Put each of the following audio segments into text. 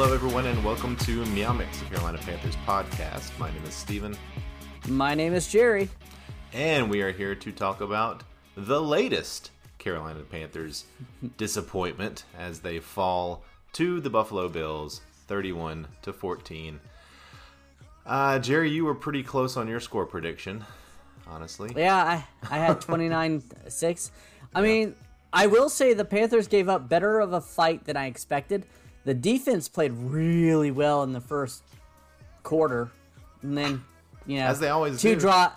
Hello, everyone, and welcome to Meow Mix, the Carolina Panthers podcast. My name is Steven, My name is Jerry. and we are here to talk about the latest Carolina Panthers disappointment as they fall to the Buffalo Bills 31 to 14. Uh, Jerry, you were pretty close on your score prediction, honestly. Yeah, I, I had 29 6. I mean, I will say the Panthers gave up better of a fight than I expected. The defense played really well in the first quarter. And then, you know, As they always two do. draw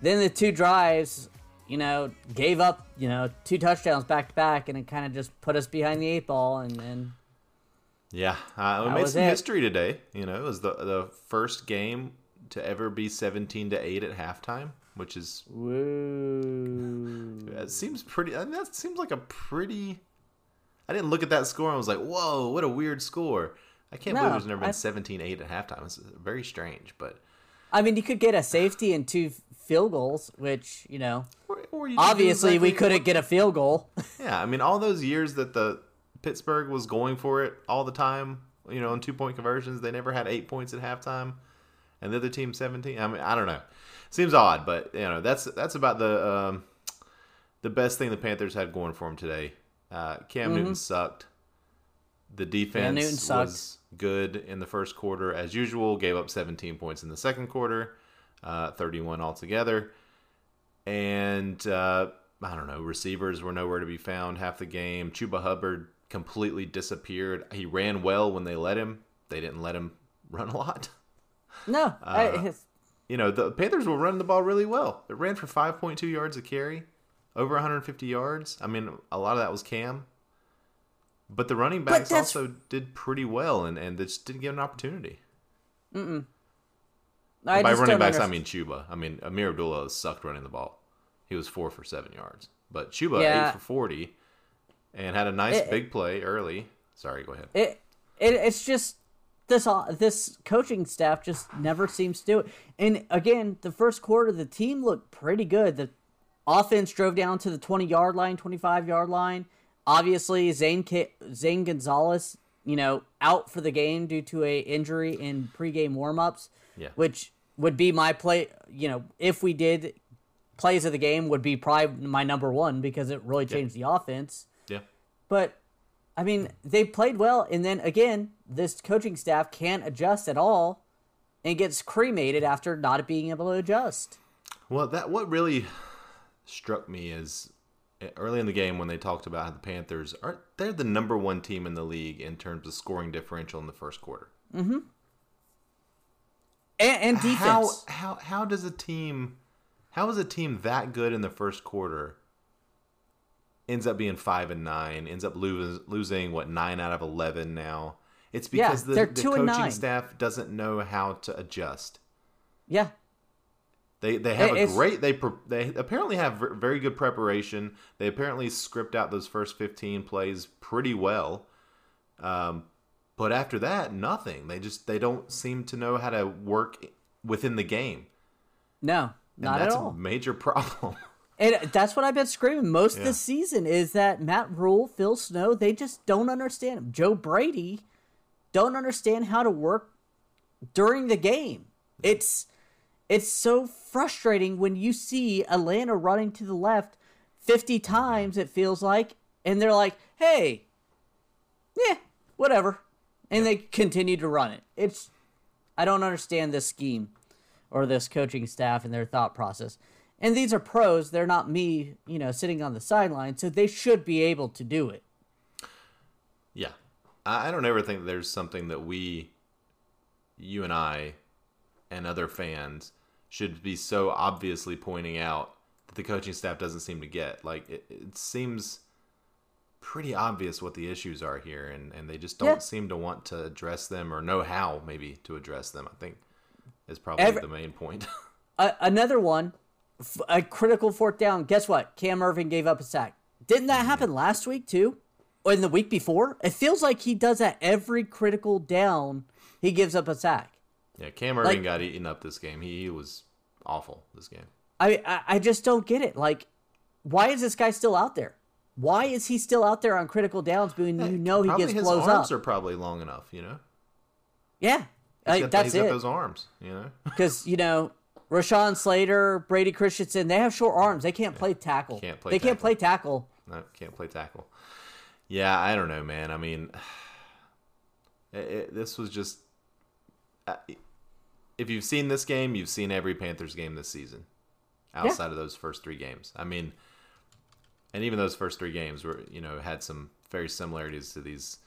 then the two drives, you know, gave up, you know, two touchdowns back to back and it kind of just put us behind the eight ball and then. Yeah, uh, we made some it. history today. You know, it was the the first game to ever be 17 to 8 at halftime, which is woo. It seems pretty. I mean, that seems like a pretty. I didn't look at that score and was like, "Whoa, what a weird score!" I can't No, believe there's never been I- 17-8 at halftime. It's very strange, but I mean, you could get a safety and two field goals, which, you know, or, or you obviously we couldn't what- get a field goal. Yeah, I mean, all those years that the Pittsburgh was going for it all the time, you know, on two point conversions, they never had eight points at halftime, and the other team 17. I mean, I don't know. Seems odd, but you know, that's that's about the um, the best thing the Panthers had going for them today. Uh, Cam Newton sucked. The defense Mm-hmm. Newton sucked. was good in the first quarter as usual. Gave up 17 points in the second quarter, uh, 31 altogether, and uh, I don't know. Receivers were nowhere to be found half the game. Chuba Hubbard completely disappeared. He ran well when they let him. They didn't let him run a lot. no, I, Uh, You know, the Panthers were running the ball really well. It ran for 5.2 yards a carry, over 150 yards. I mean, a lot of that was Cam. But the running backs also did pretty well, and, and they just didn't get an opportunity. I By running backs, I mean Chuba. I mean, Ameer Abdullah sucked running the ball. He was four for seven yards. But Chuba, Yeah. eight for 40, and had a nice It- big play early. Sorry, go ahead. it, it it's just this this coaching staff just never seems to do it. And again, the first quarter, the team looked pretty good. The offense drove down to the twenty yard line, twenty five yard line. Obviously, Zane Zane Gonzalez, you know, out for the game due to a injury in pregame warmups. Yeah. which would be my play. You know, if we did plays of the game, would be probably my number one because it really changed the offense. Yeah. But I mean, they played well, and then again, this coaching staff can't adjust at all, and gets cremated after not being able to adjust. Well, that what really struck me is eh, early in the game when they talked about how the Panthers are they're the number one team in the league in terms of scoring differential in the first quarter. And, and defense. How how how does a team how is a team that good in the first quarter ends up being five and nine, ends up losing losing what nine out of eleven now? It's Yeah, because the, the coaching staff doesn't know how to adjust. yeah, They they have a great they they apparently have very good preparation. They apparently script out those first fifteen plays pretty well. Um, but after that, nothing. They just they don't seem to know how to work within the game. no, not at that's all. a major problem. And that's what I've been screaming most Yeah. this season is that Matt Rhule, Phil Snow, they just don't understand him. Joe Brady don't understand how to work during the game. It's it's so frustrating when you see Atlanta running to the left 50 times it feels like and they're like, "Hey, yeah, whatever." And they continue to run it. It's I don't understand this scheme or this coaching staff and their thought process. And these are pros, they're not me, you know, sitting on the sideline, so they should be able to do it. yeah, I, I don't ever think there's something that we, you and I, and other fans should be so obviously pointing out that the coaching staff doesn't seem to get. Like it, it seems pretty obvious what the issues are here, and, and they just don't Yeah. seem to want to address them or know how maybe to address them. I think is probably Every- the main point. Uh, another one, a critical fourth down. Guess what? Cam Erving gave up a sack. Didn't that happen last week too? Or in the week before? It feels like he does that every critical down. He gives up a sack. Yeah, Cam Erving Like- got eaten up this game. He, he was awful this game. I, I I just don't get it. Like, why is this guy still out there? Why is he still out there on critical downs when you know he probably gets his blows arms are probably long enough. You know, yeah, He's I- got, that's he's got it. those arms. You know, Because you know, Rashawn Slater, Brady Christensen, they have short arms. They can't play tackle. Can't play They can't play tackle. no, can't play tackle. Yeah, I don't know, man. I mean, it, it, this was just. uh, If you've seen this game, you've seen every Panthers game this season, outside of those first three games. I mean, and even those first three games were, you know, had some very similarities to these.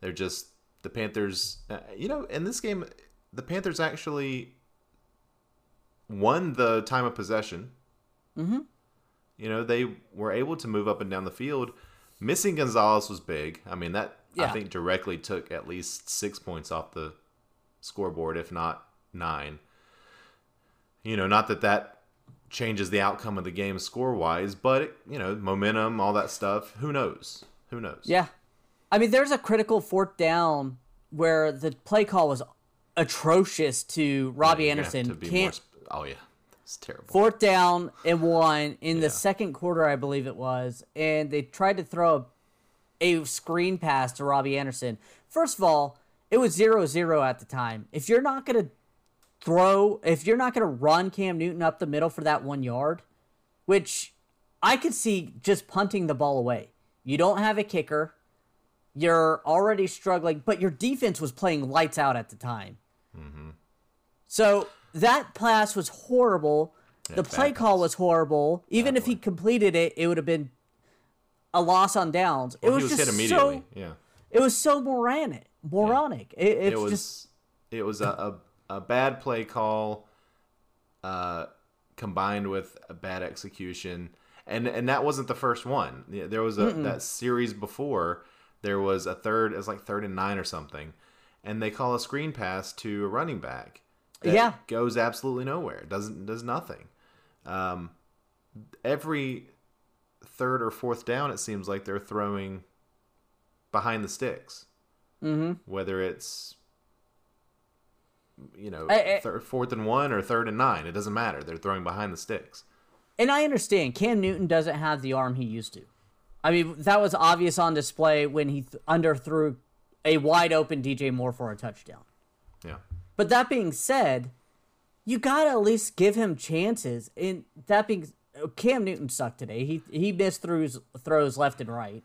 They're just the Panthers. Uh, you know, in this game, the Panthers actually won the time of possession. Mm-hmm. You know, they were able to move up and down the field. Missing Gonzalez was big. I mean, that I think directly took at least six points off the scoreboard, if not nine. You know, not that that changes the outcome of the game score wise, but it, you know, momentum, all that stuff. Who knows? Who knows? Yeah. I mean, there's a critical fourth down where the play call was atrocious to Robbie gonna Anderson. to Can't sp- oh yeah, it's terrible. fourth down and one in Yeah. the second quarter, I believe it was, and they tried to throw a, a screen pass to Robbie Anderson. First of all, it was 0-0 at the time. If you're not gonna throw, if you're not gonna run Cam Newton up the middle for that one yard, which I could see just punting the ball away. You don't have a kicker. You're already struggling, but your defense was playing lights out at the time. Mm-hmm. So that pass was horrible. the bad play call pass. was horrible. Even if he completed it, it would have been a loss on downs. it was, he was just hit immediately. so. yeah. It was so moronic. Moronic. It, it's it was just it was a, a, a bad play call uh, combined with a bad execution. And and that wasn't the first one. There was a that series before there was a third it was like third and nine or something. And they call a screen pass to a running back that Yeah. goes absolutely nowhere doesn't does nothing. Um, every third or fourth down it seems like they're throwing behind the sticks. Hmm whether it's you know I- I- thir- fourth and one or third and nine it doesn't matter they're throwing behind the sticks And I understand Cam Newton doesn't have the arm he used to. I mean, that was obvious on display when he th- underthrew a wide open DJ Moore for a touchdown. yeah But that being said, you gotta at least give him chances. And that being, Cam Newton sucked today. He he missed throws throws left and right.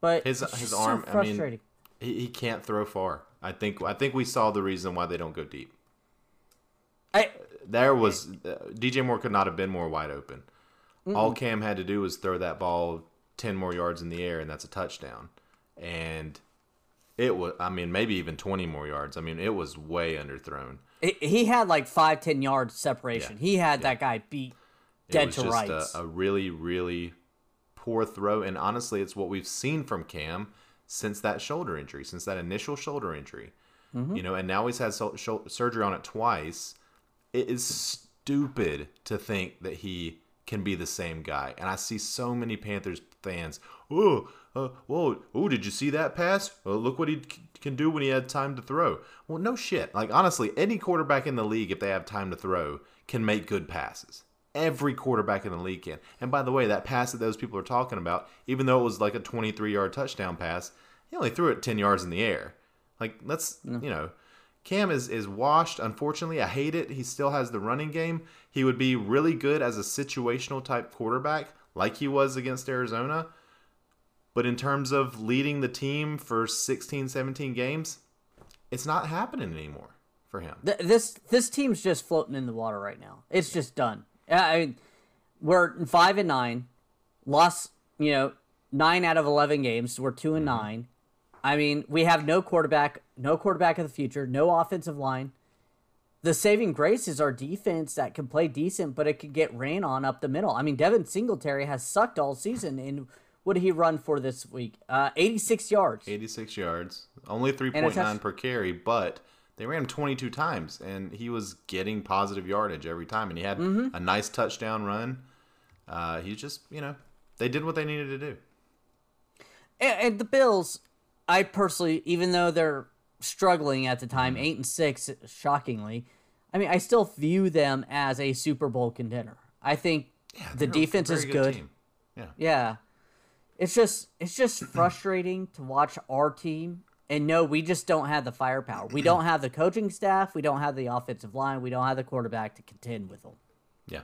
But his his just arm so i mean he, he can't throw far i think i think we saw the reason why they don't go deep. I, there was uh, dj moore could not have been more wide open. All cam had to do was throw that ball 10 more yards in the air and that's a touchdown. And it was i mean maybe even 20 more yards. I mean it was way underthrown. He- he had like five ten yards separation. He had that guy beat dead it was to just rights. A, a really, really poor throw. And honestly, it's what we've seen from Cam since that shoulder injury, since that initial shoulder injury. Mm-hmm. You know, and now he's had so, shou- surgery on it twice. It is stupid to think that he can be the same guy. And I see so many Panthers fans. Oh, uh, whoa! Oh, did you see that pass? Look what he c- can do when he had time to throw. Well, no shit. Like honestly, any quarterback in the league, if they have time to throw, can make good passes. Every quarterback in the league can. And by the way, that pass that those people are talking about, even though it was like a 23-yard touchdown pass, he only threw it 10 yards in the air. Like let's you know, Cam is is washed. Unfortunately, I hate it. He still has the running game. He would be really good as a situational type quarterback, like he was against Arizona. But in terms of leading the team for 16, 17 games, it's not happening anymore for him. Th- this this team's just floating in the water right now. It's just done. I mean, we're five and nine, lost you know nine out of eleven games. We're two and nine. I mean, we have no quarterback, no quarterback of the future, no offensive line. The saving grace is our defense that can play decent, but it could get ran on up the middle. I mean, Devin Singletary has sucked all season, and what did he run for this week? Uh, eighty-six yards. 86 yards, only 3.9 per carry, but they ran him 22 times, and he was getting positive yardage every time, and he had Mm-hmm. a nice touchdown run. Uh, he just, you know, they did what they needed to do. And, and the Bills, I personally, even though they're struggling at the time, Mm-hmm. eight and six, shockingly, I mean, I still view them as a Super Bowl contender. I think the They're a defense is good. team. Yeah. Yeah, it's just it's just frustrating to watch our team and no, we just don't have the firepower. We don't have the coaching staff. We don't have the offensive line. We don't have the quarterback to contend with them. Yeah,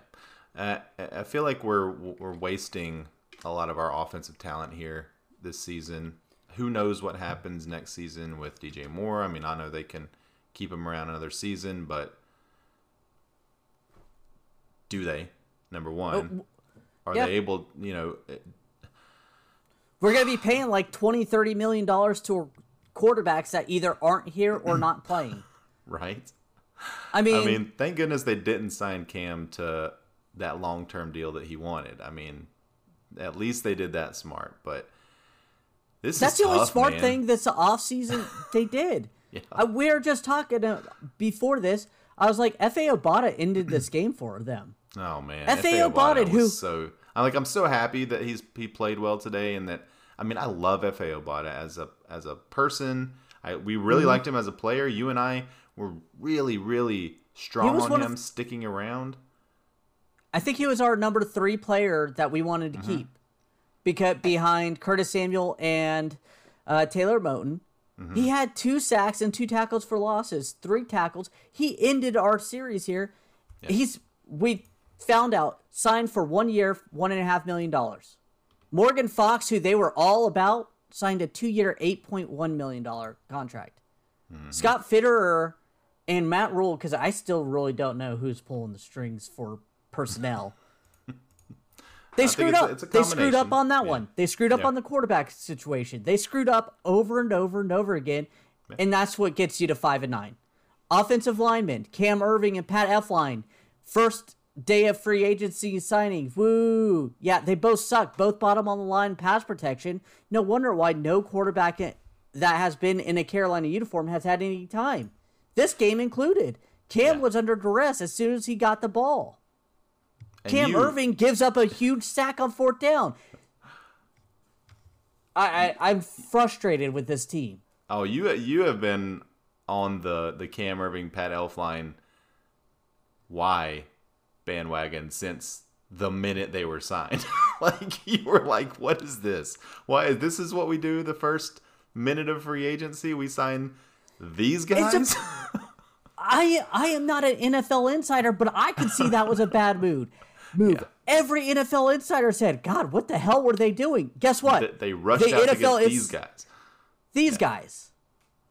uh, I feel like we're we're wasting a lot of our offensive talent here this season. Who knows what happens next season with DJ Moore? I mean, I know they can keep him around another season, but do they? Number one, oh, are yeah. they able? You know, we're going to be paying like 20 30 million dollars to quarterbacks that either aren't here or not playing. right. I mean, I mean, thank goodness they didn't sign Cam to that long term deal that he wanted. I mean, at least they did that smart. But this is that's the tough, only smart man. thing this off season they did. yeah. uh, we were just talking uh, before this. I was like, Efe Obada ended this game for them. Oh man, Efe Obada, who so I'm like, I'm so happy that he's he played well today, and that I mean, I love Efe Obada as a as a person. I we really mm-hmm. liked him as a player. You and I were really really strong on him of, sticking around. I think he was our number three player that we wanted to mm-hmm. keep, because behind Curtis Samuel and uh, Taylor Moton. Mm-hmm. He had two sacks and two tackles for losses, three tackles. He ended our series here. He's we found out signed for one year, one and a half million dollars. Morgan Fox, who they were all about, signed a two-year, eight point one million dollar contract. Mm-hmm. Scott Fitterer and Matt Rhule, because I still really don't know who's pulling the strings for personnel. They screwed up. A, it's a they screwed up on that yeah. one. They screwed up yeah. on the quarterback situation. They screwed up over and over and over again, yeah. and that's what gets you to five and nine. Offensive linemen Cam Erving and Pat Elflein, first day of free agency signings. Woo! Yeah, they both suck. Both bottom on the line pass protection. No wonder why no quarterback that has been in a Carolina uniform has had any time. This game included. Cam yeah. was under duress as soon as he got the ball. And Cam you... Erving gives up a huge sack on fourth down. I, I I'm frustrated with this team. Oh, you you have been on the the Cam Erving Pat Elflein. Why bandwagon since the minute they were signed. like you were like, what is this? Why this is what we do the first minute of free agency? We sign these guys. A, I I am not an NFL insider, but I could see that was a bad mood. Move. Yeah. Every NFL insider said, "God, what the hell were they doing?" Guess what? They, they rushed the out NFL to these guys. These yeah. guys.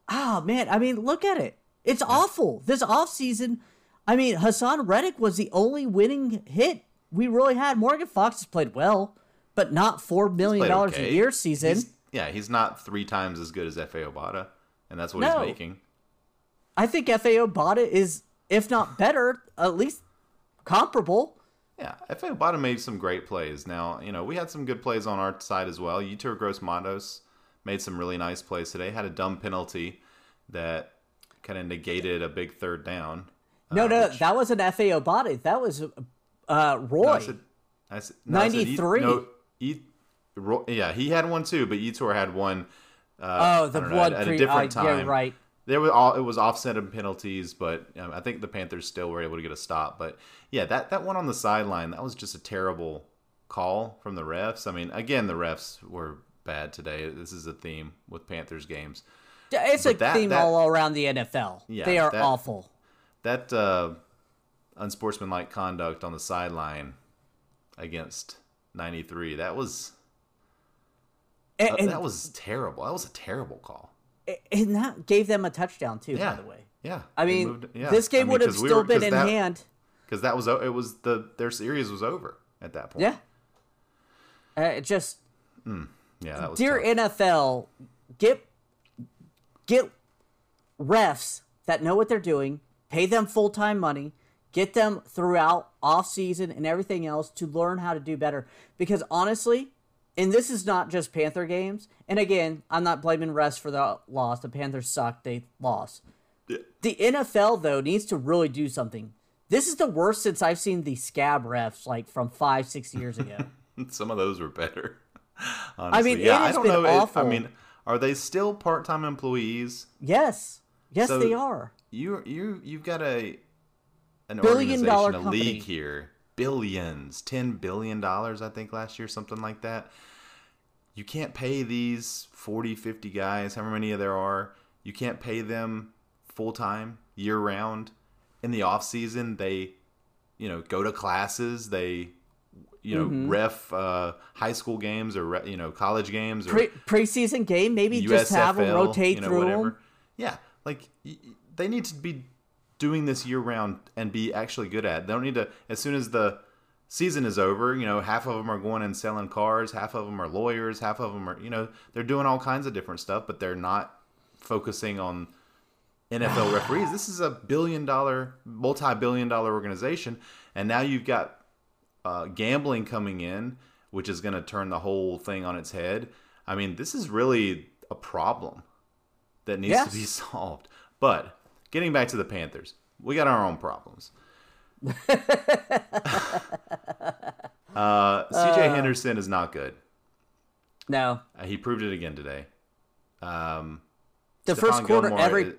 Oh man, I mean, look at it. It's yeah. awful. This off season I mean, Haason Reddick was the only winning hit we really had. Morgan Fox has played well, but not four million dollars okay. a year season. He's, yeah, he's not three times as good as Efe Obada, and that's what no. he's making. I think Efe Obada is, if not better, at least comparable. Yeah, Efe Obada made some great plays. Now, you know, we had some good plays on our side as well. Yetur Gross Matos made some really nice plays today. Had a dumb penalty that kind of negated a big third down. No, uh, no, which... that was an FAO body. That was uh, Roy. No, I said, I said, no, 93. no, e, Roy, yeah, he had one too, but Yetur had one. Uh, oh, the blood know, at, at, a different uh, time. Yeah, right. There was all it was offset in penalties, but um, I think the Panthers still were able to get a stop. But yeah, that that one on the sideline that was just a terrible call from the refs. I mean, again, the refs were bad today. This is a theme with Panthers games. It's but a that, theme that, all around the NFL. Yeah, they are that, awful that uh, unsportsmanlike conduct on the sideline against 93 that was and, that, that was terrible. That was a terrible call. And that gave them a touchdown too yeah. by the way. Yeah. I mean moved, yeah. this game I mean, would have still we were, been in that, hand. because that was it was the their series was over at that point. Yeah. Uh, it just mm, yeah that was dear tough. nfl get get refs that know what they're doing pay them full time money, get them throughout off season and everything else to learn how to do better. Because honestly, and this is not just Panther games. And again, I'm not blaming rest for the loss. The Panthers sucked. They lost. Yeah. The NFL though needs to really do something. This is the worst since I've seen the scab refs like from five, six years ago. Some of those were better. Honestly. I mean, yeah, I don't know. Awful. It, I mean, are they still part-time employees? Yes, yes, so, they are you you you've got a an billion dollar a company. league here, billions, ten billion dollars, I think last year, something like that. you can't pay these 40, 50 guys, however many there are, you can't pay them full time, year round. In the off season, they, you know, go to classes, they, you know, Mm-hmm. ref uh, high school games or re- you know college games or Pre- preseason game, maybe just have them rotate you know, through whatever. them. Yeah, like they need to be doing this year round and be actually good at. it. They don't need to as soon as the season is over. You know, half of them are going and selling cars, half of them are lawyers, half of them are you know they're doing all kinds of different stuff, but they're not focusing on NFL referees. This is a billion dollar, multi billion dollar organization, and now you've got uh, gambling coming in, which is going to turn the whole thing on its head. I mean, this is really a problem that needs Yes. to be solved. But getting back to the Panthers, we got our own problems. uh, CJ Henderson is not good. No, Uh, he proved it again today. Um, the Stephon first quarter, Gilmore every is-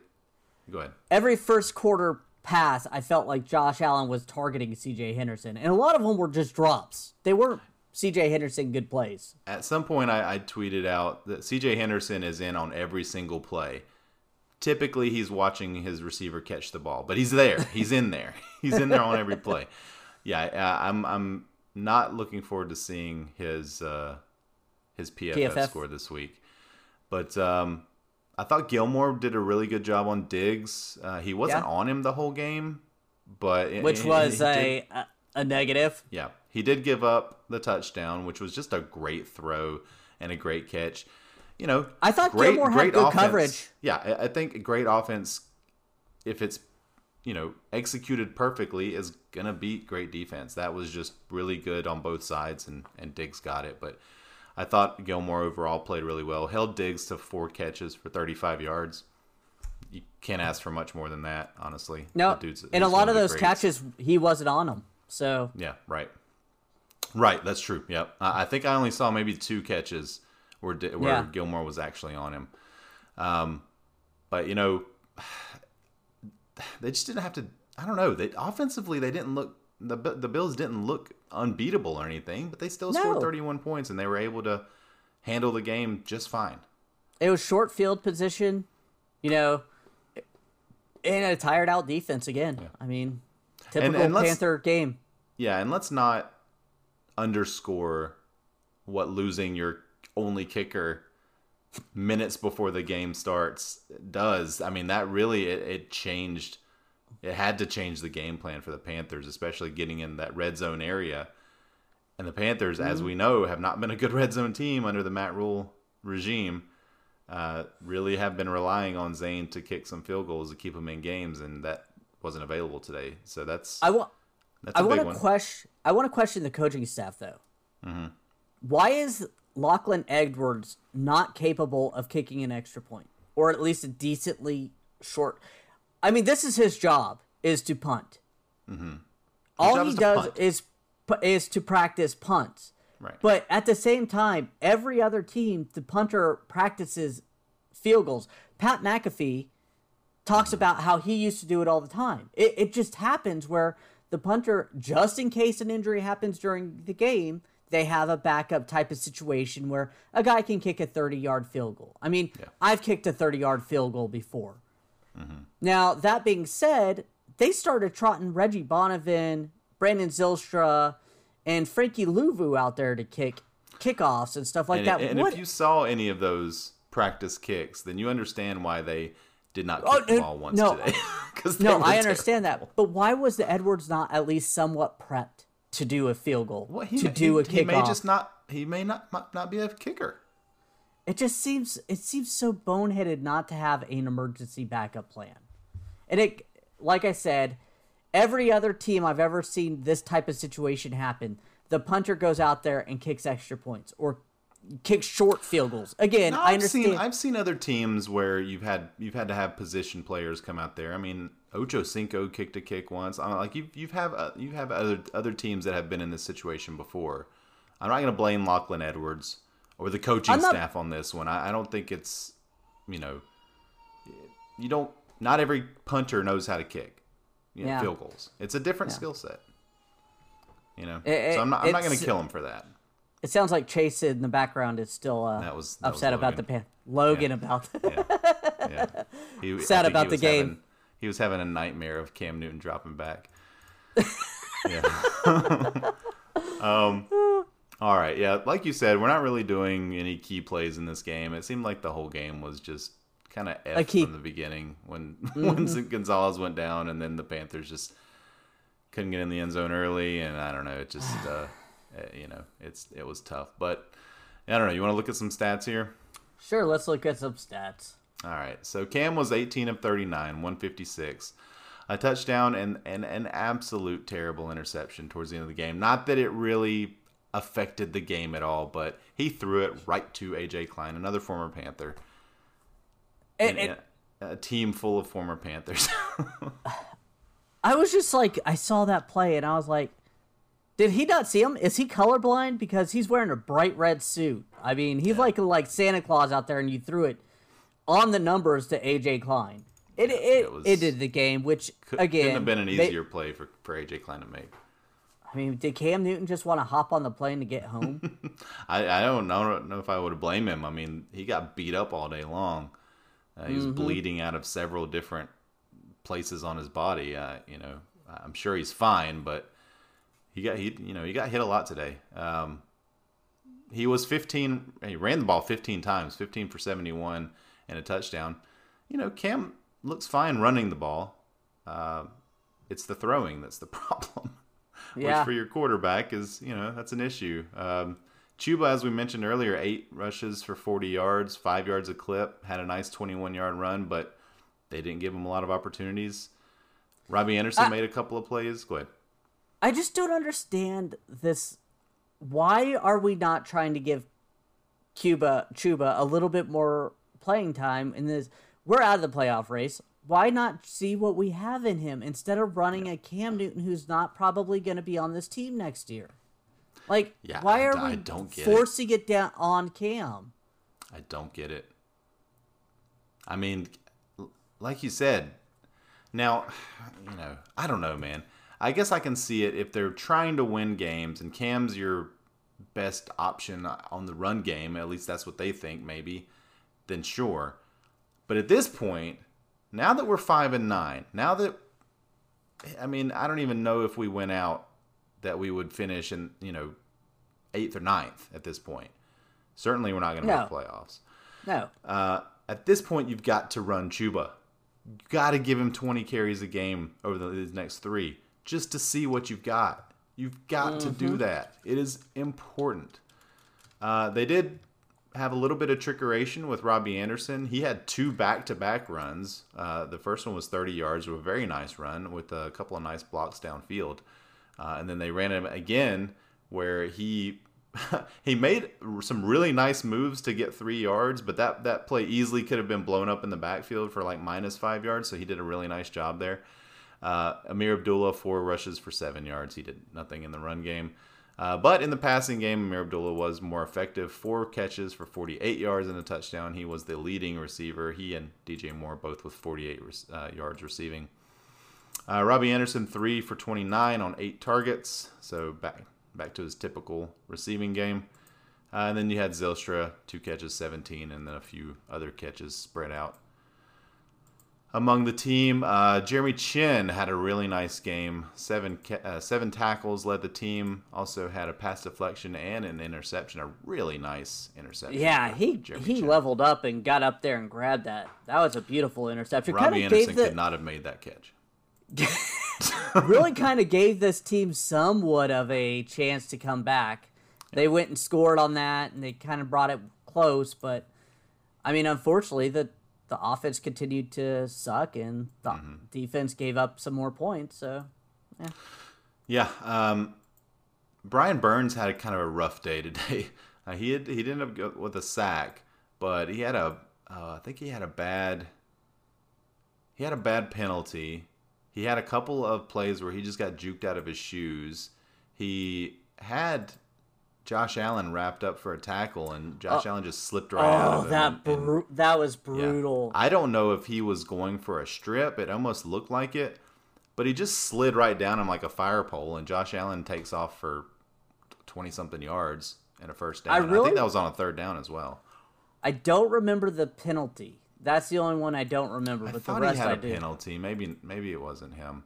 go ahead. every first quarter pass, I felt like Josh Allen was targeting C.J. Henderson, and a lot of them were just drops. They weren't C.J. Henderson good plays. At some point, I, I tweeted out that CJ Henderson is in on every single play. Typically, he's watching his receiver catch the ball, but he's there. He's in there. He's in there on every play. Yeah, I'm I'm not looking forward to seeing his uh, his PFF, PFF. score this week. But um, I thought Gilmore did a really good job on Diggs. Uh, he wasn't Yeah. on him the whole game, but which was a, a a negative. yeah, he did give up the touchdown, which was just a great throw and a great catch. You know, I thought Gilmore had good coverage. Yeah, I, think a great offense, if it's you know executed perfectly, is gonna beat great defense. That was just really good on both sides, and and Diggs got it. But I thought Gilmore overall played really well. Held Diggs to four catches for 35 yards. You can't ask for much more than that, honestly. No, dude's- and a lot of those greats. catches, he wasn't on them. So Yeah, right. Right, that's true. Yep. I think I only saw maybe two catches where where Yeah. Gilmore was actually on him. Um, but you know, they just didn't have to. I don't know. They offensively they didn't look the the Bills didn't look unbeatable or anything, but they still scored 31 points and they were able to handle the game just fine. it was short field position, you know, and a tired out defense again. I mean, typical and let's- Panther game. Yeah, and let's not underscore what losing your only kicker minutes before the game starts does. I mean, that really it, it changed. It had to change the game plan for the Panthers, especially getting in that red zone area. And the Panthers, as we know, have not been a good red zone team under the Matt Rhule regime. Uh, really have been relying on Zane to kick some field goals to keep them in games, and that wasn't available today. So that's I want. that's I want to question. I want to question the coaching staff though. Why is Lachlan Edwards not capable of kicking an extra point, or at least a decently short? I mean, this is his job: is to punt. Mm-hmm. All he is does punt. is is to practice punts. Right. But at the same time, every other team, the punter practices field goals. Pat McAfee talks mm-hmm. about how he used to do it all the time. It, it just happens where the punter, just in case an injury happens during the game, they have a backup type of situation where a guy can kick a 30 yard field goal. I mean, I've kicked a 30 yard field goal before. Mm-hmm. Now, that being said, they started trotting Reggie Bonnafon, Brandon Zylstra, and Frankie Luvu out there to kick kickoffs and stuff like And, that. and what, if you saw any of those practice kicks, then you understand why they did not oh, kick Oh, the ball once no. today. no, I understand terrible. that. But why was the Edwards not at least somewhat prepped to do a field goal? Well, he, to do he, a kickoff? he may just not. He may not not, not be a kicker. It just seems it seems so boneheaded not to have an emergency backup plan. And it like I said, every other team I've ever seen this type of situation happen, the punter goes out there and kicks extra points or kicks short field goals. Again, No, I I've understand. seen I've seen other teams where you've had you've had to have position players come out there. I mean, Ocho Cinco kicked a kick once. I'm like you've you've have uh, you have other other teams that have been in this situation before. I'm not going to blame Lachlan Edwards or the coaching not- staff on this one. I, I don't think it's you know you don't not every punter knows how to kick you know, Yeah. field goals. It's a different skill set. You know, It- so I'm not I'm not going to kill him for that. It sounds like Chase in the background is still uh, That was- that was upset about the Logan. pan. Logan about Yeah. yeah. He, Sad about he the game. having- he was having a nightmare of Cam Newton dropping back. yeah. um. All right. Yeah. Like you said, we're not really doing any key plays in this game. It seemed like the whole game was just kind of f key- from the beginning when when Gonzalez went down, and then the Panthers just couldn't get in the end zone early, and I don't know. It just uh, Uh, you know, it's it was tough, but. I don't know. You want to look at some stats here? Sure, let's look at some stats. All right. So Cam was 18 of 39, 156. A touchdown and, and an absolute terrible interception towards the end of the game. Not that it really affected the game at all, but he threw it right to AJ Klein, another former Panther. And, And and a team full of former Panthers. I was just like, I saw that play and I was like, did he not see him? Is he colorblind? Because he's wearing a bright red suit. I mean, he's like like Santa Claus out there, and you threw it on the numbers to AJ Klein. It it, it it, was- did the game, which Could, again couldn't have been an they- easier play for, for AJ Klein to make. I mean, did Cam Newton just want to hop on the plane to get home? I, I don't know, I don't know if I would blame him. I mean, he got beat up all day long. Uh, he was bleeding out of several different places on his body. Uh, you know, I'm sure he's fine, but he got he you know he got hit a lot today. Um, he was 15. He ran the ball 15 times, 15 for 71 and a touchdown. You know, Cam looks fine running the ball. Uh, it's the throwing that's the problem Yeah. which for your quarterback is you know that's an issue. Um, Chuba, as we mentioned earlier, eight rushes for 40 yards, five yards a clip, had a nice 21 yard run, but they didn't give him a lot of opportunities. Robbie Anderson I- made a couple of plays. Go ahead. I just don't understand this. Why are we not trying to give Cuba Chuba a little bit more playing time in this? We're out of the playoff race. Why not see what we have in him instead of running a Cam Newton who's not probably going to be on this team next year? Like, Yeah, why are I we don't get it. forcing it. down on Cam? I don't get it. I mean, like you said, now, you know, I don't know, man. I guess I can see it if they're trying to win games and Cam's your best option on the run game, at least that's what they think, maybe, then sure. But at this point, now that we're 5 and 9, now that, I mean, I don't even know if we went out that we would finish in, you know, eighth or ninth at this point. Certainly, we're not going to No. make playoffs. No. Uh, at this point, you've got to run Chuba. You got to give him 20 carries a game over the, these next three just to see what you've got. You've got to do that. It is important. Uh, they did have a little bit of trickeration with Robbie Anderson. He had two back-to-back runs. Uh, the first one was 30 yards, a very nice run with a couple of nice blocks downfield. Uh, and then they ran him again where he he made some really nice moves to get three yards, but that that play easily could have been blown up in the backfield for like minus five yards. So he did a really nice job there. Uh, Ameer Abdullah four rushes for seven yards. He did nothing in the run game. Uh, but in the passing game, Ameer Abdullah was more effective. Four catches for 48 yards and a touchdown. He was the leading receiver. He and DJ Moore both with 48 uh, yards receiving. Uh, Robbie Anderson three for 29 on eight targets, so back back to his typical receiving game. Uh, and then you had Zylstra two catches, 17, and then a few other catches spread out. Among the team, uh, Jeremy Chinn had a really nice game. Seven uh, seven tackles led the team. Also had a pass deflection and an interception. A really nice interception. Yeah, he Jeremy he Chinn. leveled up and got up there and grabbed that. That was a beautiful interception. Robbie Anderson gave the could not have made that catch. really kind of gave this team somewhat of a chance to come back. They went and scored on that, and they kind of brought it close. But I mean, unfortunately, the the offense continued to suck, and the Mm-hmm. defense gave up some more points. So Yeah, um, Brian Burns had a kind of a rough day today. Uh, he had, he didn't up with a sack, but he had a uh, I think he had a bad he had a bad penalty. He had a couple of plays where he just got juked out of his shoes. He had Josh Allen wrapped up for a tackle, and Josh oh. Allen just slipped right oh, out oh, that and- bru- that was yeah. brutal. I don't know if he was going for a strip. It almost looked like it, but he just slid right down him like a fire pole, and Josh Allen takes off for twenty something yards. and a first down. I I, think that was on a third down as well. I don't remember the penalty. That's the only one I don't remember, I but the thought rest he had I a do. penalty. Maybe maybe it wasn't him.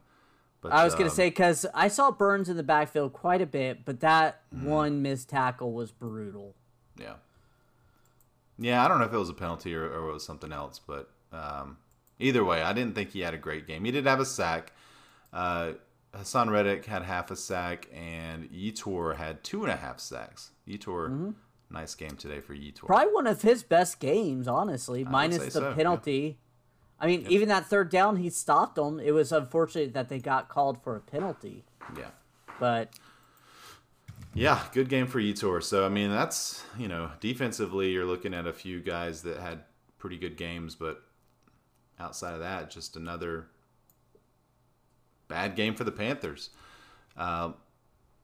But I was gonna um, say because I saw Burns in the backfield quite a bit, but that Mm-hmm. one missed tackle was brutal. Yeah. Yeah, I don't know if it was a penalty or, or it was something else, but um, either way, I didn't think he had a great game. He did have a sack. Uh, Haason Reddick had half a sack, and Yetur had two and a half sacks. Yetur, nice game today for. Mm-hmm. Probably one of his best games, honestly, say minus the so, yeah. I mean, even that third down, he stopped them. It was unfortunate that they got called for a penalty, Yeah. but Yeah, good game for Yetur. So I mean, that's you know, defensively, you're looking at a few guys that had pretty good games, but outside of that, just another bad game for the Panthers. Um,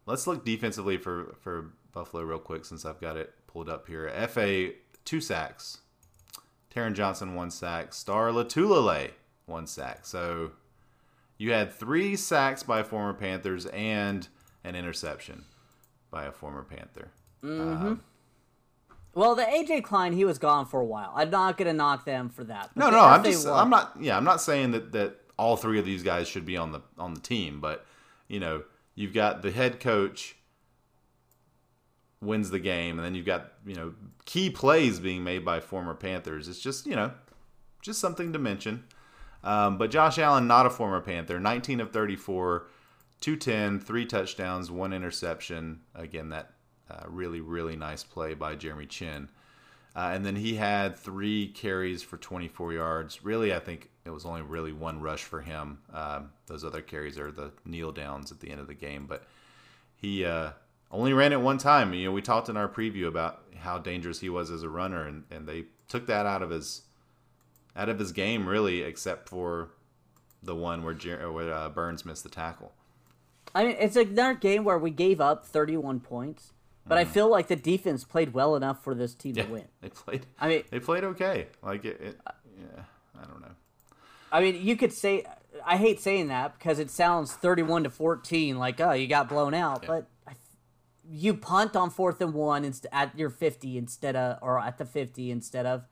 let's look defensively for for Buffalo real quick, since I've got it pulled up here. Fa two sacks, Taron Johnson one sack, Star Lotulelei one sack. So you had three sacks by former Panthers and an interception by a former Panther. Mm-hmm. well, the AJ Klein, he was gone for a while. I'm not gonna knock them for that. No, no, I'm just I'm not yeah, I'm not saying that that all three of these guys should be on the on the team, but you know, you've got the head coach wins the game and then you've got, you know, key plays being made by former Panthers. It's just, you know, just something to mention. Um, but Josh Allen, not a former Panther, 19 of 34, 210, three touchdowns, one interception. Again, that uh, really, really nice play by Jeremy Chinn. Uh, and then he had three carries for 24 yards. Really, I think it was only really one rush for him. Um, those other carries are the kneel downs at the end of the game. But he uh, only ran it one time. You know, we talked in our preview about how dangerous he was as a runner, and, and they took that out of his out of his game, really, except for the one where Jer- where uh, Burns missed the tackle. I mean, it's another game where we gave up 31 points, but I feel like the defense played well enough for this team Mm-hmm. Yeah, to win. they played. I mean, They played okay. Like it. it yeah, I don't know. I mean, you could say I hate saying that because it sounds 31 to 14 like, oh, you got blown out, but I, you punt on fourth and one inst- at your 50 instead of or at the 50 instead of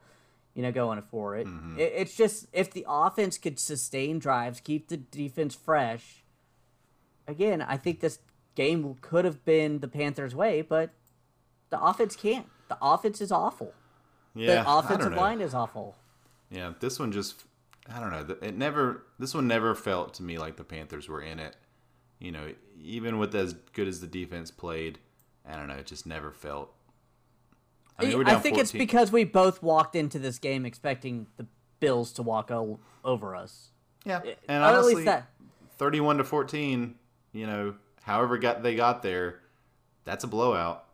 you know going for it. Mm-hmm. it. It's just if the offense could sustain drives, keep the defense fresh. Again, I think this game could have been the Panthers' way, but the offense can't. The offense is awful. Yeah, the offensive line is awful. Yeah, this one just I don't know. It never this one never felt to me like the Panthers were in it. You know, even with as good as the defense played, I don't know, it just never felt I mean, I think it's because we both walked into this game expecting the Bills to walk o- over us. Yeah. And or at honestly, least that. 31 to 14, you know, however got they got there, that's a blowout.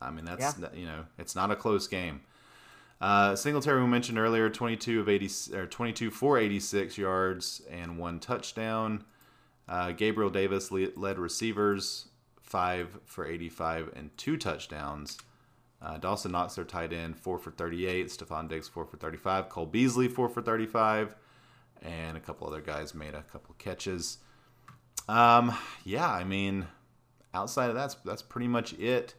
I mean, that's you know, it's not a close game. Uh, Singletary we mentioned earlier, 22 of 80 or 22 for 86 yards and one touchdown. Uh, Gabriel Davis led receivers, five for 85 and two touchdowns. Uh, Dawson Knox, their tight end, four for 38. Stefon Diggs, four for 35. Cole Beasley, four for 35 and a couple other guys made a couple catches. Um, yeah, I mean, outside of that, that's, that's pretty much it.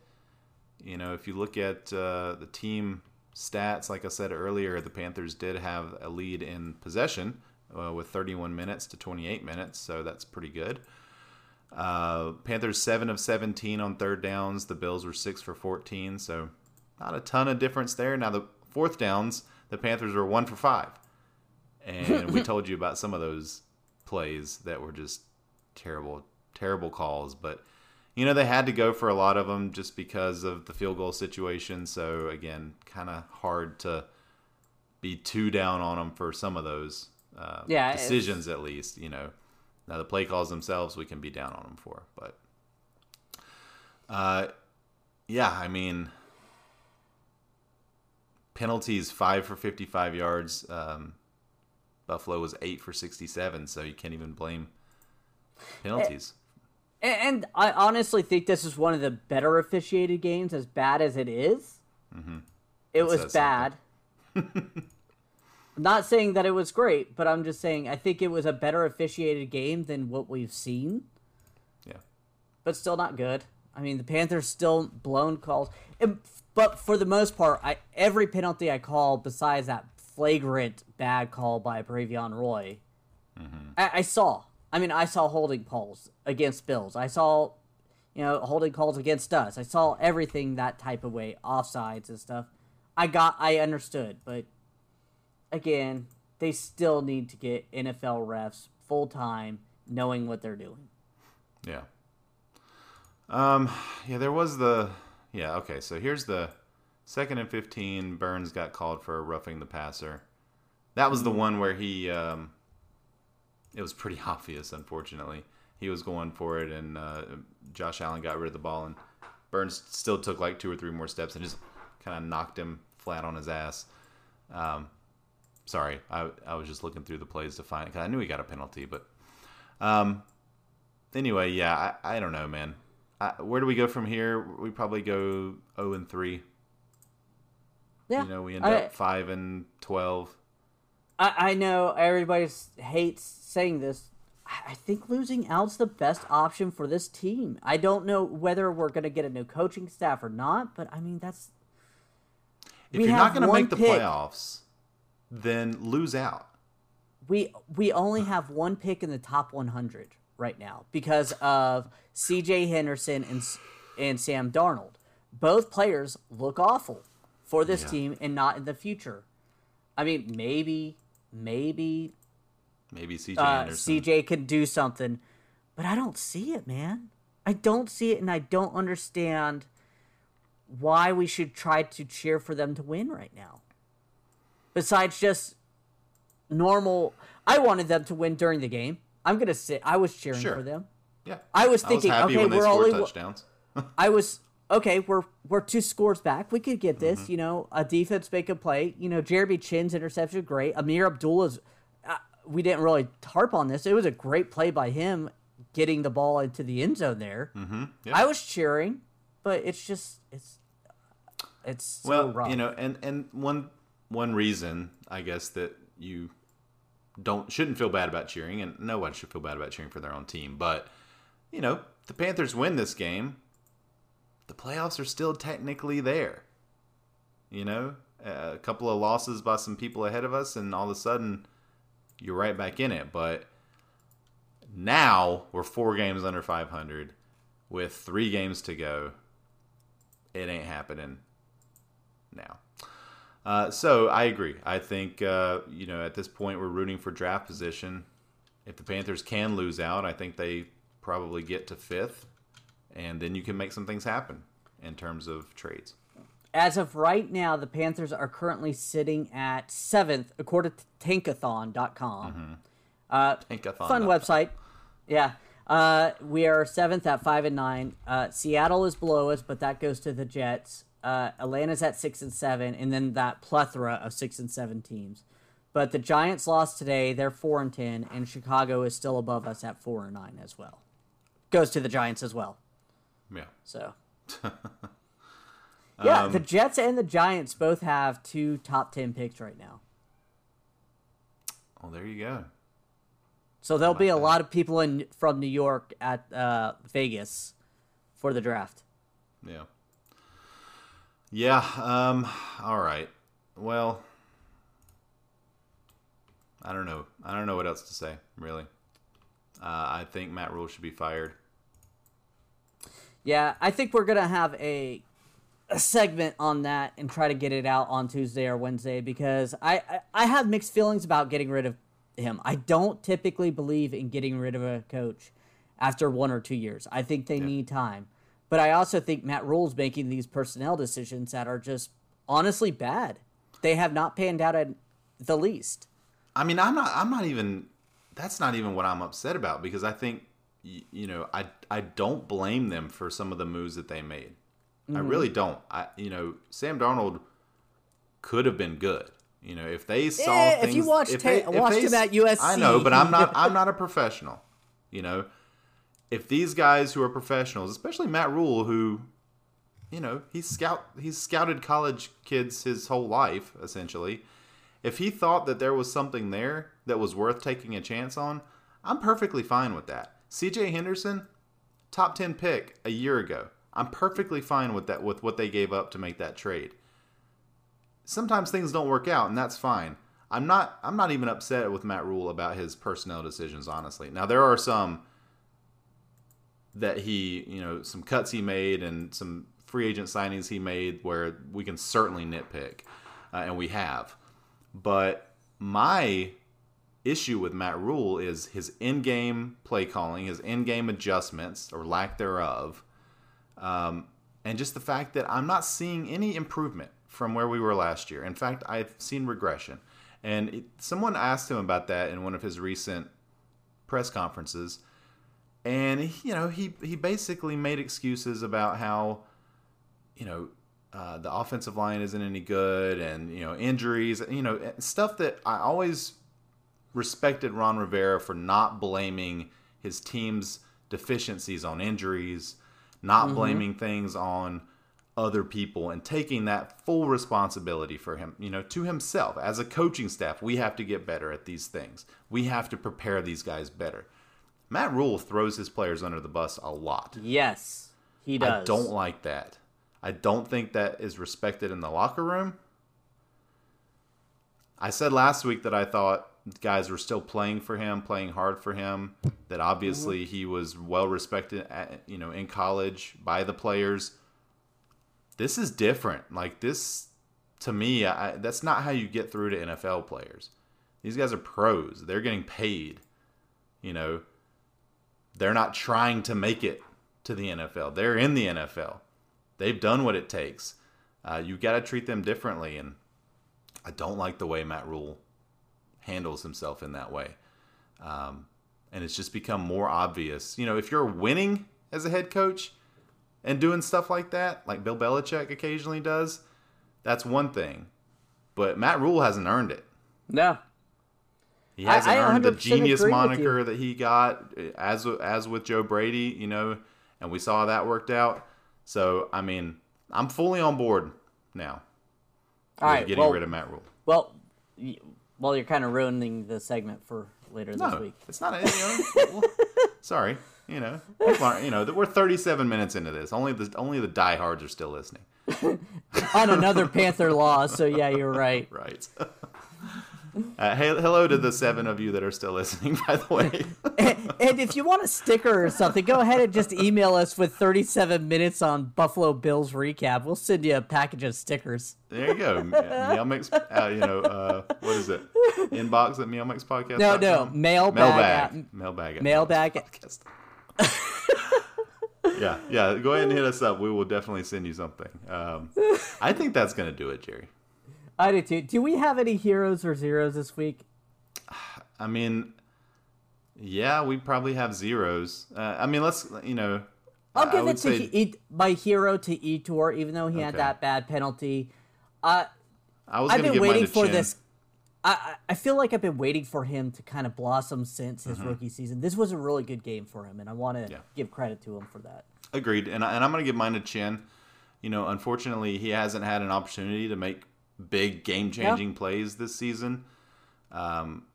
You know, if you look at uh, the team stats, like I said earlier, the Panthers did have a lead in possession uh, with 31 minutes to 28 minutes, so that's pretty good. Uh, Panthers seven of 17 on third downs. The Bills were six for 14, so not a ton of difference there. Now the fourth downs, the Panthers were one for five and we told you about some of those plays that were just terrible, terrible calls. But you know they had to go for a lot of them just because of the field goal situation. So again, kind of hard to be too down on them for some of those uh, Yeah, decisions, at least. You know, now the play calls themselves we can be down on them for, but uh, yeah, I mean penalties five for 55 yards. Um, Buffalo was eight for 67, so you can't even blame penalties. And, and I honestly think this is one of the better officiated games, as bad as it is. It was bad. Not saying that it was great, but I'm just saying I think it was a better officiated game than what we've seen, yeah. but still not good. I mean, the Panthers still blown calls, and, but for the most part, I every penalty I call besides that flagrant bad call by Bravion Roy, mm-hmm. I, I saw. I mean, I saw holding calls against Bills. I saw, you know, holding calls against us. I saw everything that type of way, offsides and stuff. I got, I understood, but again, they still need to get NFL refs full time, knowing what they're doing. Yeah. Um. Yeah, there was the. Yeah. Okay. So here's the second and fifteen. Burns got called for roughing the passer. That was the one where he. Um, it was pretty obvious, unfortunately. He was going for it, and uh, Josh Allen got rid of the ball, and Burns still took like two or three more steps and just kind of knocked him flat on his ass. Um, sorry, I, I was just looking through the plays to find it because I knew he got a penalty, but um, anyway, yeah, I, I don't know, man. I, where do we go from here? We probably go zero and three. Yeah, You know, we end I- up five and twelve. I, I know everybody hates saying this. I I think losing out's the best option for this team. I don't know whether we're going to get a new coaching staff or not, but I mean that's If We you're not going to make the pick. playoffs, then lose out. we we only have one pick in the top 100 right now because of C.J. Henderson and and Sam Darnold. Both players look awful for this Yeah. team and not in the future. I mean, maybe maybe Maybe CJ uh, CJ could do something, but I don't see it, man. I don't see it, and I don't understand why we should try to cheer for them to win right now. Besides just normal, I wanted them to win during the game. I'm gonna say I was cheering Sure. for them. yeah, I was thinking, happy okay, when we're only- touchdowns. I was okay. We're we're two scores back. We could get this. Mm-hmm. You know, a defense make a play. You know, Jeremy Chinn's interception great. Ameer Abdullah's. Uh, we didn't really harp on this. It was a great play by him getting the ball into the end zone there. hmm Yeah. I was cheering, but it's just it's it's so well, rough. you know, and and one one reason I guess that you don't shouldn't feel bad about cheering, and no one should feel bad about cheering for their own team, but you know, the Panthers win this game, the playoffs are still technically there. You know, a couple of losses by some people ahead of us, and all of a sudden you're right back in it. But now we're four games under 500 with three games to go. It ain't happening now. Uh, so I agree. I think uh, you know at this point we're rooting for draft position. If the Panthers can lose out, I think they probably get to fifth, and then you can make some things happen in terms of trades. As of right now, the Panthers are currently sitting at seventh, according to Tankathon.com. Uh, Tankathon. fun website. Yeah. Uh, we are seventh at five and nine. Uh, Seattle is below us, but that goes to the Jets. Uh, Atlanta's at six and seven, and then that plethora of six and seven teams. But the Giants lost today; they're four and ten, and Chicago is still above us at four and nine as well. Goes to the Giants as well. Yeah. So. yeah, Um, the Jets and the Giants both have two top ten picks right now. Well, there you go. So there'll be a that. lot of people in from New York at uh, Vegas for the draft. Yeah. Yeah. Um. All right. Well, I don't know. I don't know what else to say. Really. Uh, I think Matt Rhule should be fired. Yeah, I think we're gonna have a, a segment on that and try to get it out on Tuesday or Wednesday because I, I I have mixed feelings about getting rid of him. I don't typically believe in getting rid of a coach after one or two years. I think they need time, but I also think Matt Rhule's making these personnel decisions that are just honestly bad. They have not panned out at the least. I mean, I'm not. I'm not even. That's not even what I'm upset about because I think, you know, I I don't blame them for some of the moves that they made. I Mm-hmm. really don't. I you know, Sam Darnold could have been good. You know, if they saw Eh, if you watched they- ta- watched they him at USC. I know, but I'm not. I'm not a professional. You know, if these guys who are professionals, especially Matt Rhule, who, you know, he's scout he's scouted college kids his whole life essentially. If he thought that there was something there that was worth taking a chance on, I'm perfectly fine with that. C.J. Henderson, top ten pick a year ago. I'm perfectly fine with that with what they gave up to make that trade. Sometimes things don't work out, and that's fine. I'm not I'm not even upset with Matt Rhule about his personnel decisions, honestly. Now there are some that he, you know, some cuts he made and some free agent signings he made where we can certainly nitpick, uh, and we have. But my issue with Matt Rhule is his in-game play calling, his in-game adjustments or lack thereof, um, and just the fact that I'm not seeing any improvement from where we were last year. In fact, I've seen regression. And it, someone asked him about that in one of his recent press conferences, and you know he he basically made excuses about how you know uh, the offensive line isn't any good, and you know injuries, you know stuff that I always respected Ron Rivera for not blaming his team's deficiencies on injuries, not mm-hmm. blaming things on other people and taking that full responsibility for him, you know, to himself. As a coaching staff, we have to get better at these things. We have to prepare these guys better. Matt Rhule throws his players under the bus a lot. Yes, he does. I don't like that. I don't think that is respected in the locker room. I said last week that I thought guys were still playing for him, playing hard for him. That obviously mm-hmm. he was well respected, at, you know, in college by the players. This is different. Like this, to me, I, that's not how you get through to NFL players. These guys are pros. They're getting paid. You know, they're not trying to make it to the NFL. They're in the NFL. They've done what it takes. Uh, you got to treat them differently, and I don't like the way Matt Rhule handles himself in that way. Um, and it's just become more obvious. You know, if you're winning as a head coach and doing stuff like that, like Bill Belichick occasionally does, that's one thing. But Matt Rhule hasn't earned it. No. He hasn't I, I earned the genius moniker that he got eh, as as with Joe Brady, you know, and we saw that worked out. So, I mean, I'm fully on board now. All right, getting well, rid of Matt Rhule. Well, well, you're kind of ruining the segment for later no, this week. It's not. You know, sorry. You know, are, you know, we're 37 minutes into this. Only the only the diehards are still listening. On another Panther loss, so yeah, you're right. Right. Uh, hey, hello to the seven of you that are still listening, by the way. and, and, if you want a sticker or something, go ahead and just email us with 37 minutes on Buffalo Bills recap. We'll send you a package of stickers. There you go. Meow Mix, uh, you know, uh, what is it? Inbox at Meow Mix Podcast? No, no. Mailbag. Mailbag. At, mailbag. At mailbag. Podcast. yeah, yeah. Go ahead and hit us up. We will definitely send you something. Um, I think that's going to do it, Jerry. I do too. Do we have any heroes or zeros this week? I mean, yeah, we probably have zeros. Uh, I mean, let's you know. I'll give it to say... he, my hero to Yetur, even though he okay. had that bad penalty. Uh, I was I've been waiting for Chinn. this. I, I feel like I've been waiting for him to kind of blossom since his mm-hmm. rookie season. This was a really good game for him, and I want to yeah. give credit to him for that. Agreed, and, I, and I'm going to give mine to Chinn. You know, unfortunately, he hasn't had an opportunity to make big game changing yeah. plays this season. Um,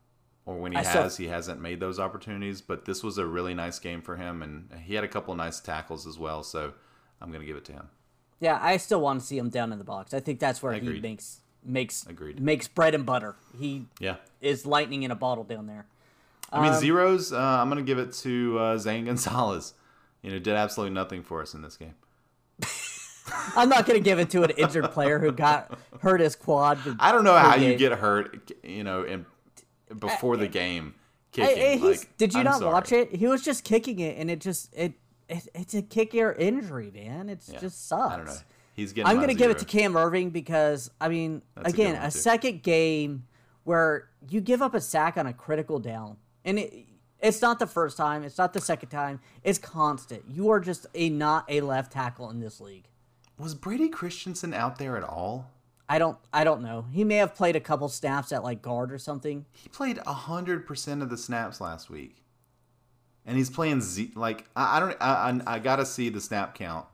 or when he I has, still... he hasn't made those opportunities. But this was a really nice game for him, and he had a couple nice tackles as well. So I'm going to give it to him. Yeah, I still want to see him down in the box. I think that's where he makes makes Agreed. makes bread and butter. He yeah is lightning in a bottle down there. I mean, um, zeros. Uh, I'm going to give it to uh, Zane Gonzalez. You know, did absolutely nothing for us in this game. I'm not going to give it to an injured player who got hurt his quad. I don't know how game. you get hurt, you know, in, before the game. Kicking. I, like, did you I'm not sorry. watch it? He was just kicking it, and it just it, it it's a kick your injury, man. It yeah. just sucks. I don't know. He's getting. I'm going to give it to Cam Erving because I mean, That's again, a, a second game where you give up a sack on a critical down, and it, it's not the first time. It's not the second time. It's constant. You are just a not a left tackle in this league. Was Brady Christensen out there at all? I don't I don't know. He may have played a couple snaps at like guard or something. He played hundred percent of the snaps last week, and he's playing Z. Like I, I don't I, I, I got to see the snap count.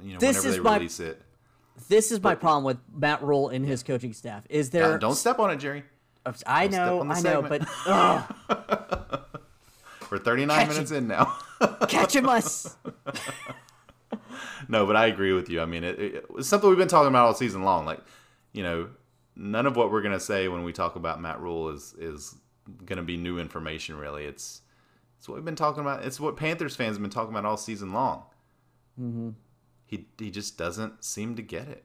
You know, this whenever they my, release it. This is but, my problem with Matt Rhule and his coaching staff. Is there? don't step on it, Jerry. I know, I segment. know, but we're 39 Catch minutes in now. Catch him us. no, but I agree with you. I mean, it, it, it's something we've been talking about all season long. Like, you know, none of what we're gonna say when we talk about Matt Rhule is is gonna be new information. Really, it's it's what we've been talking about. It's what Panthers fans have been talking about all season long. Mm-hmm. He he just doesn't seem to get it.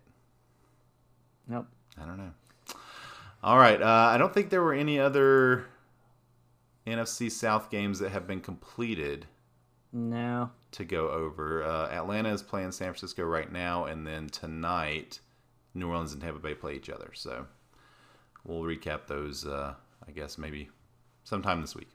Nope. I don't know. All right. Uh, I don't think there were any other NFC South games that have been completed No. to go over. Uh, Atlanta is playing San Francisco right now, and then tonight, New Orleans and Tampa Bay play each other. So we'll recap those, uh, I guess, maybe sometime this week.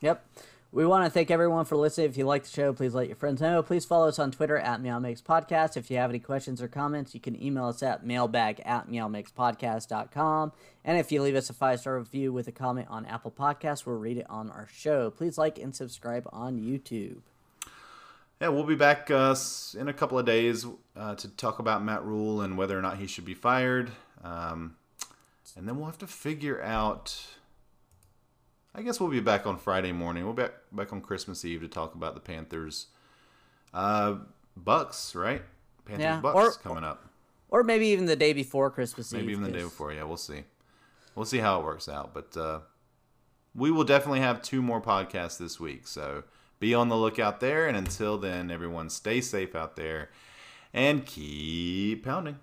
Yep. We want to thank everyone for listening. If you like the show, please let your friends know. Please follow us on Twitter at MeowMixPodcast. If you have any questions or comments, you can email us at mailbag at meowmixpodcast.com. And if you leave us a five star review with a comment on Apple Podcasts, we'll read it on our show. Please like and subscribe on YouTube. Yeah, we'll be back uh, in a couple of days uh, to talk about Matt Rhule and whether or not he should be fired. Um, and then we'll have to figure out. I guess we'll be back on Friday morning. We'll be back, back on Christmas Eve to talk about the Panthers. Uh, Bucks, right? Panthers Yeah, Bucks or- coming up. Or maybe even the day before Christmas Maybe Eve. even the day before. Yeah, we'll see. We'll see how it works out. But uh, we will definitely have two more podcasts this week. So be on the lookout there. And until then, everyone stay safe out there and keep pounding.